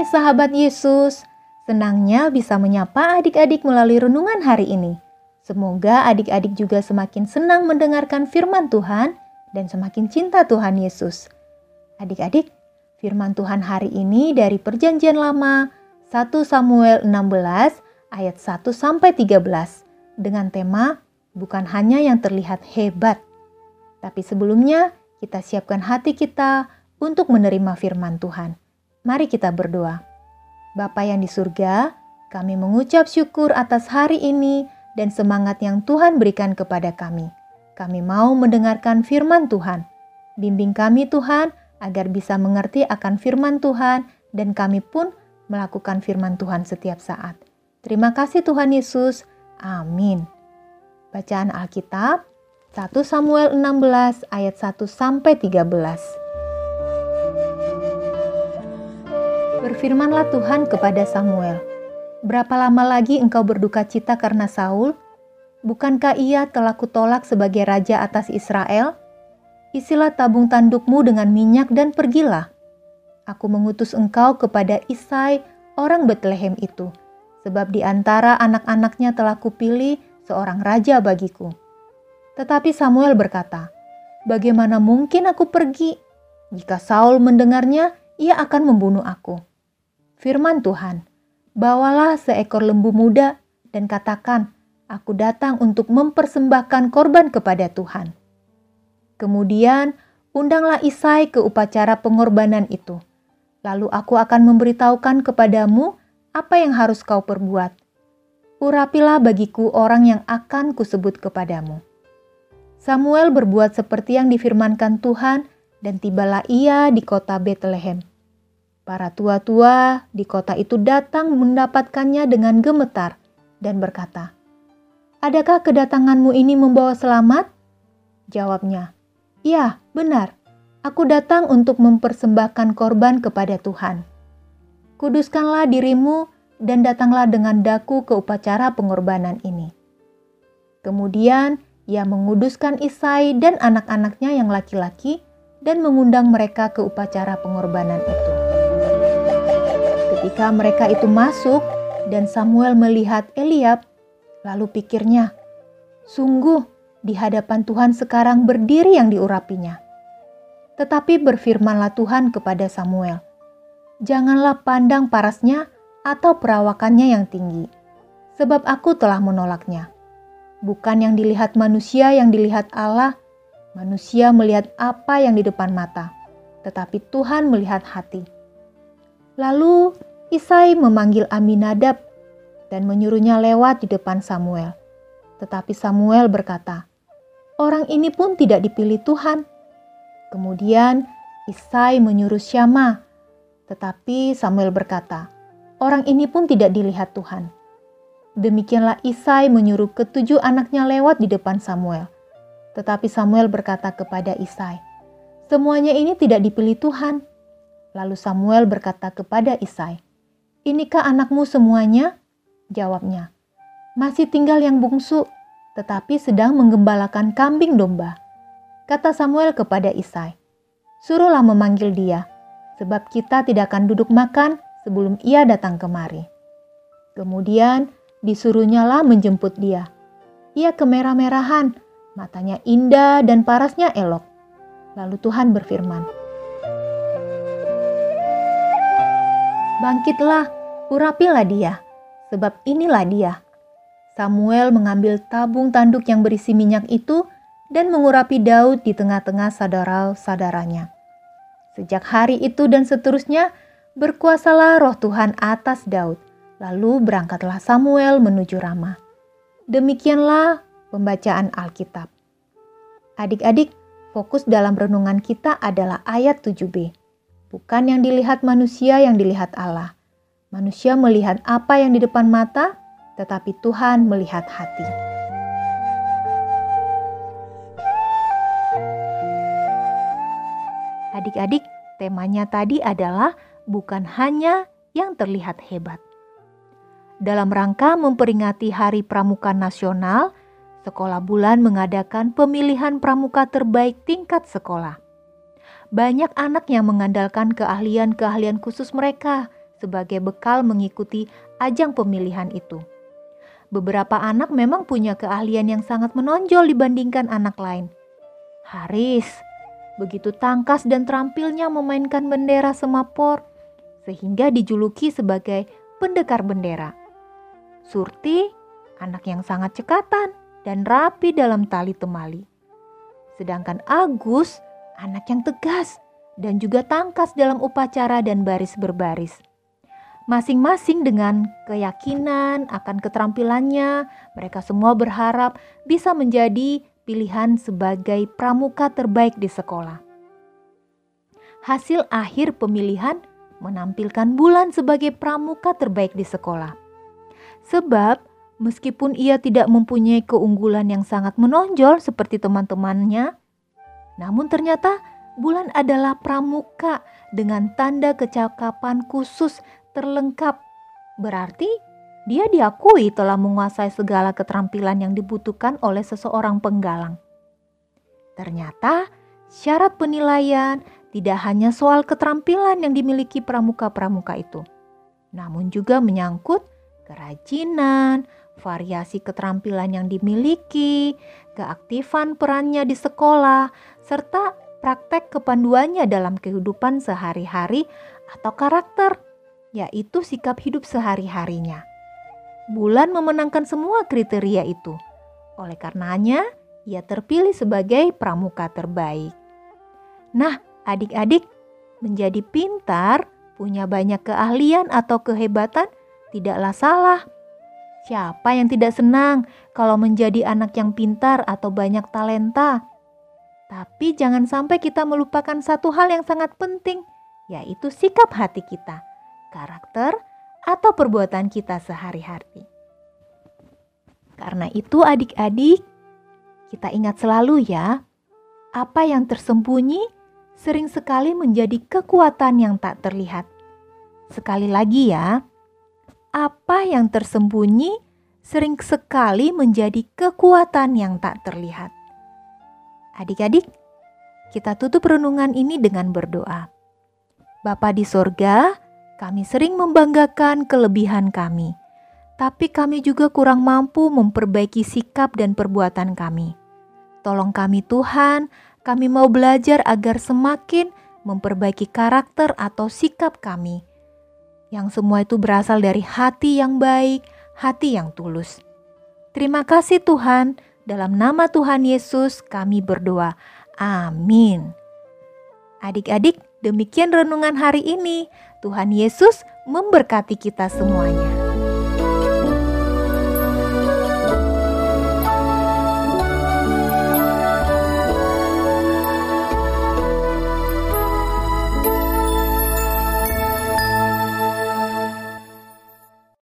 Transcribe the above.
Hai sahabat Yesus, senangnya bisa menyapa adik-adik melalui renungan hari ini. Semoga adik-adik juga semakin senang mendengarkan firman Tuhan dan semakin cinta Tuhan Yesus. Adik-adik, firman Tuhan hari ini dari Perjanjian Lama 1 Samuel 16 ayat 1 sampai 13 dengan tema bukan hanya yang terlihat hebat, tapi sebelumnya kita siapkan hati kita untuk menerima firman Tuhan. Mari kita berdoa. Bapa yang di surga, kami mengucap syukur atas hari ini dan semangat yang Tuhan berikan kepada kami. Kami mau mendengarkan firman Tuhan. Bimbing kami Tuhan agar bisa mengerti akan firman Tuhan dan kami pun melakukan firman Tuhan setiap saat. Terima kasih Tuhan Yesus. Amin. Bacaan Alkitab 1 Samuel 16 ayat 1 sampai 13. Berfirmanlah Tuhan kepada Samuel, Berapa lama lagi engkau berduka cita karena Saul? Bukankah ia telah kutolak sebagai raja atas Israel? Isilah tabung tandukmu dengan minyak dan pergilah. Aku mengutus engkau kepada Isai, orang Bethlehem itu, sebab di antara anak-anaknya telah kupilih seorang raja bagiku. Tetapi Samuel berkata, Bagaimana mungkin aku pergi? Jika Saul mendengarnya, ia akan membunuh aku firman Tuhan, Bawalah seekor lembu muda dan katakan, Aku datang untuk mempersembahkan korban kepada Tuhan. Kemudian, undanglah Isai ke upacara pengorbanan itu. Lalu aku akan memberitahukan kepadamu apa yang harus kau perbuat. Urapilah bagiku orang yang akan kusebut kepadamu. Samuel berbuat seperti yang difirmankan Tuhan, dan tibalah ia di kota Bethlehem. Para tua-tua di kota itu datang mendapatkannya dengan gemetar dan berkata, "Adakah kedatanganmu ini membawa selamat?" Jawabnya, "Ya, benar. Aku datang untuk mempersembahkan korban kepada Tuhan. Kuduskanlah dirimu dan datanglah dengan daku ke upacara pengorbanan ini." Kemudian ia menguduskan Isai dan anak-anaknya yang laki-laki dan mengundang mereka ke upacara pengorbanan itu. Ketika mereka itu masuk dan Samuel melihat Eliab, lalu pikirnya, sungguh di hadapan Tuhan sekarang berdiri yang diurapinya. Tetapi berfirmanlah Tuhan kepada Samuel, janganlah pandang parasnya atau perawakannya yang tinggi, sebab aku telah menolaknya. Bukan yang dilihat manusia yang dilihat Allah, manusia melihat apa yang di depan mata, tetapi Tuhan melihat hati. Lalu Isai memanggil Aminadab dan menyuruhnya lewat di depan Samuel. Tetapi Samuel berkata, "Orang ini pun tidak dipilih Tuhan." Kemudian Isai menyuruh Syama, tetapi Samuel berkata, "Orang ini pun tidak dilihat Tuhan." Demikianlah Isai menyuruh ketujuh anaknya lewat di depan Samuel. Tetapi Samuel berkata kepada Isai, "Semuanya ini tidak dipilih Tuhan." Lalu Samuel berkata kepada Isai, Inikah anakmu semuanya? Jawabnya, masih tinggal yang bungsu, tetapi sedang menggembalakan kambing domba. Kata Samuel kepada Isai, suruhlah memanggil dia, sebab kita tidak akan duduk makan sebelum ia datang kemari. Kemudian disuruhnyalah menjemput dia. Ia kemerah-merahan, matanya indah dan parasnya elok. Lalu Tuhan berfirman, Bangkitlah, urapilah dia, sebab inilah dia. Samuel mengambil tabung tanduk yang berisi minyak itu dan mengurapi Daud di tengah-tengah saudara-saudaranya. Sejak hari itu dan seterusnya, berkuasalah roh Tuhan atas Daud. Lalu berangkatlah Samuel menuju Rama. Demikianlah pembacaan Alkitab. Adik-adik, fokus dalam renungan kita adalah ayat 7b. Bukan yang dilihat manusia yang dilihat Allah. Manusia melihat apa yang di depan mata, tetapi Tuhan melihat hati. Adik-adik, temanya tadi adalah bukan hanya yang terlihat hebat. Dalam rangka memperingati Hari Pramuka Nasional, Sekolah Bulan mengadakan pemilihan pramuka terbaik tingkat sekolah banyak anak yang mengandalkan keahlian-keahlian khusus mereka, sebagai bekal mengikuti ajang pemilihan itu. Beberapa anak memang punya keahlian yang sangat menonjol dibandingkan anak lain. Haris begitu tangkas dan terampilnya memainkan bendera semapor sehingga dijuluki sebagai pendekar bendera. Surti, anak yang sangat cekatan dan rapi dalam tali temali. Sedangkan Agus, anak yang tegas dan juga tangkas dalam upacara dan baris berbaris. Masing-masing dengan keyakinan akan keterampilannya, mereka semua berharap bisa menjadi pilihan sebagai pramuka terbaik di sekolah. Hasil akhir pemilihan menampilkan Bulan sebagai pramuka terbaik di sekolah. Sebab meskipun ia tidak mempunyai keunggulan yang sangat menonjol seperti teman-temannya, namun ternyata Bulan adalah pramuka dengan tanda kecakapan khusus terlengkap. Berarti dia diakui telah menguasai segala keterampilan yang dibutuhkan oleh seseorang penggalang. Ternyata syarat penilaian tidak hanya soal keterampilan yang dimiliki pramuka-pramuka itu, namun juga menyangkut kerajinan, variasi keterampilan yang dimiliki, keaktifan perannya di sekolah, serta praktek kepanduannya dalam kehidupan sehari-hari atau karakter, yaitu sikap hidup sehari-harinya. Bulan memenangkan semua kriteria itu. Oleh karenanya, ia terpilih sebagai pramuka terbaik. Nah, adik-adik, menjadi pintar, punya banyak keahlian atau kehebatan tidaklah salah Siapa yang tidak senang kalau menjadi anak yang pintar atau banyak talenta? Tapi jangan sampai kita melupakan satu hal yang sangat penting, yaitu sikap hati kita, karakter, atau perbuatan kita sehari-hari. Karena itu, adik-adik, kita ingat selalu ya, apa yang tersembunyi sering sekali menjadi kekuatan yang tak terlihat. Sekali lagi, ya, apa yang tersembunyi sering sekali menjadi kekuatan yang tak terlihat. Adik-adik, kita tutup renungan ini dengan berdoa. Bapa di sorga, kami sering membanggakan kelebihan kami, tapi kami juga kurang mampu memperbaiki sikap dan perbuatan kami. Tolong kami Tuhan, kami mau belajar agar semakin memperbaiki karakter atau sikap kami yang semua itu berasal dari hati yang baik, hati yang tulus. Terima kasih Tuhan, dalam nama Tuhan Yesus kami berdoa. Amin. Adik-adik, demikian renungan hari ini. Tuhan Yesus memberkati kita semuanya.